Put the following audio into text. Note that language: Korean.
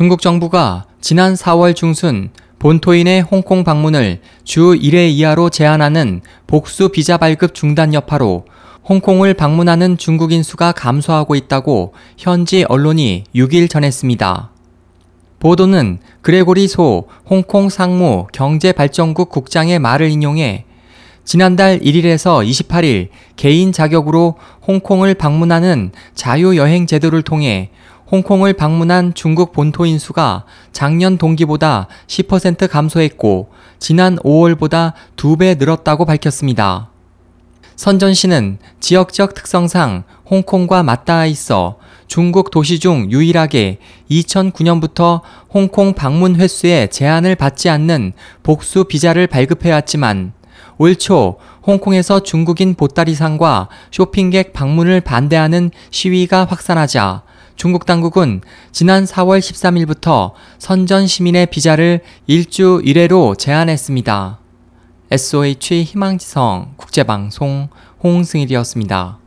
중국 정부가 지난 4월 중순 본토인의 홍콩 방문을 주 1회 이하로 제한하는 복수 비자 발급 중단 여파로 홍콩을 방문하는 중국인 수가 감소하고 있다고 현지 언론이 6일 전했습니다. 보도는 그레고리 소 홍콩 상무 경제발전국 국장의 말을 인용해 지난달 1일에서 28일 개인 자격으로 홍콩을 방문하는 자유여행 제도를 통해 홍콩을 방문한 중국 본토인 수가 작년 동기보다 10% 감소했고 지난 5월보다 2배 늘었다고 밝혔습니다. 선전 씨는 지역적 특성상 홍콩과 맞닿아 있어 중국 도시 중 유일하게 2009년부터 홍콩 방문 횟수에 제한을 받지 않는 복수 비자를 발급해왔지만 올 초 홍콩에서 중국인 보따리상과 쇼핑객 방문을 반대하는 시위가 확산하자 중국 당국은 지난 4월 13일부터 선전 시민의 비자를 일주 1회로 제한했습니다. SOH 희망지성 국제방송 홍승일이었습니다.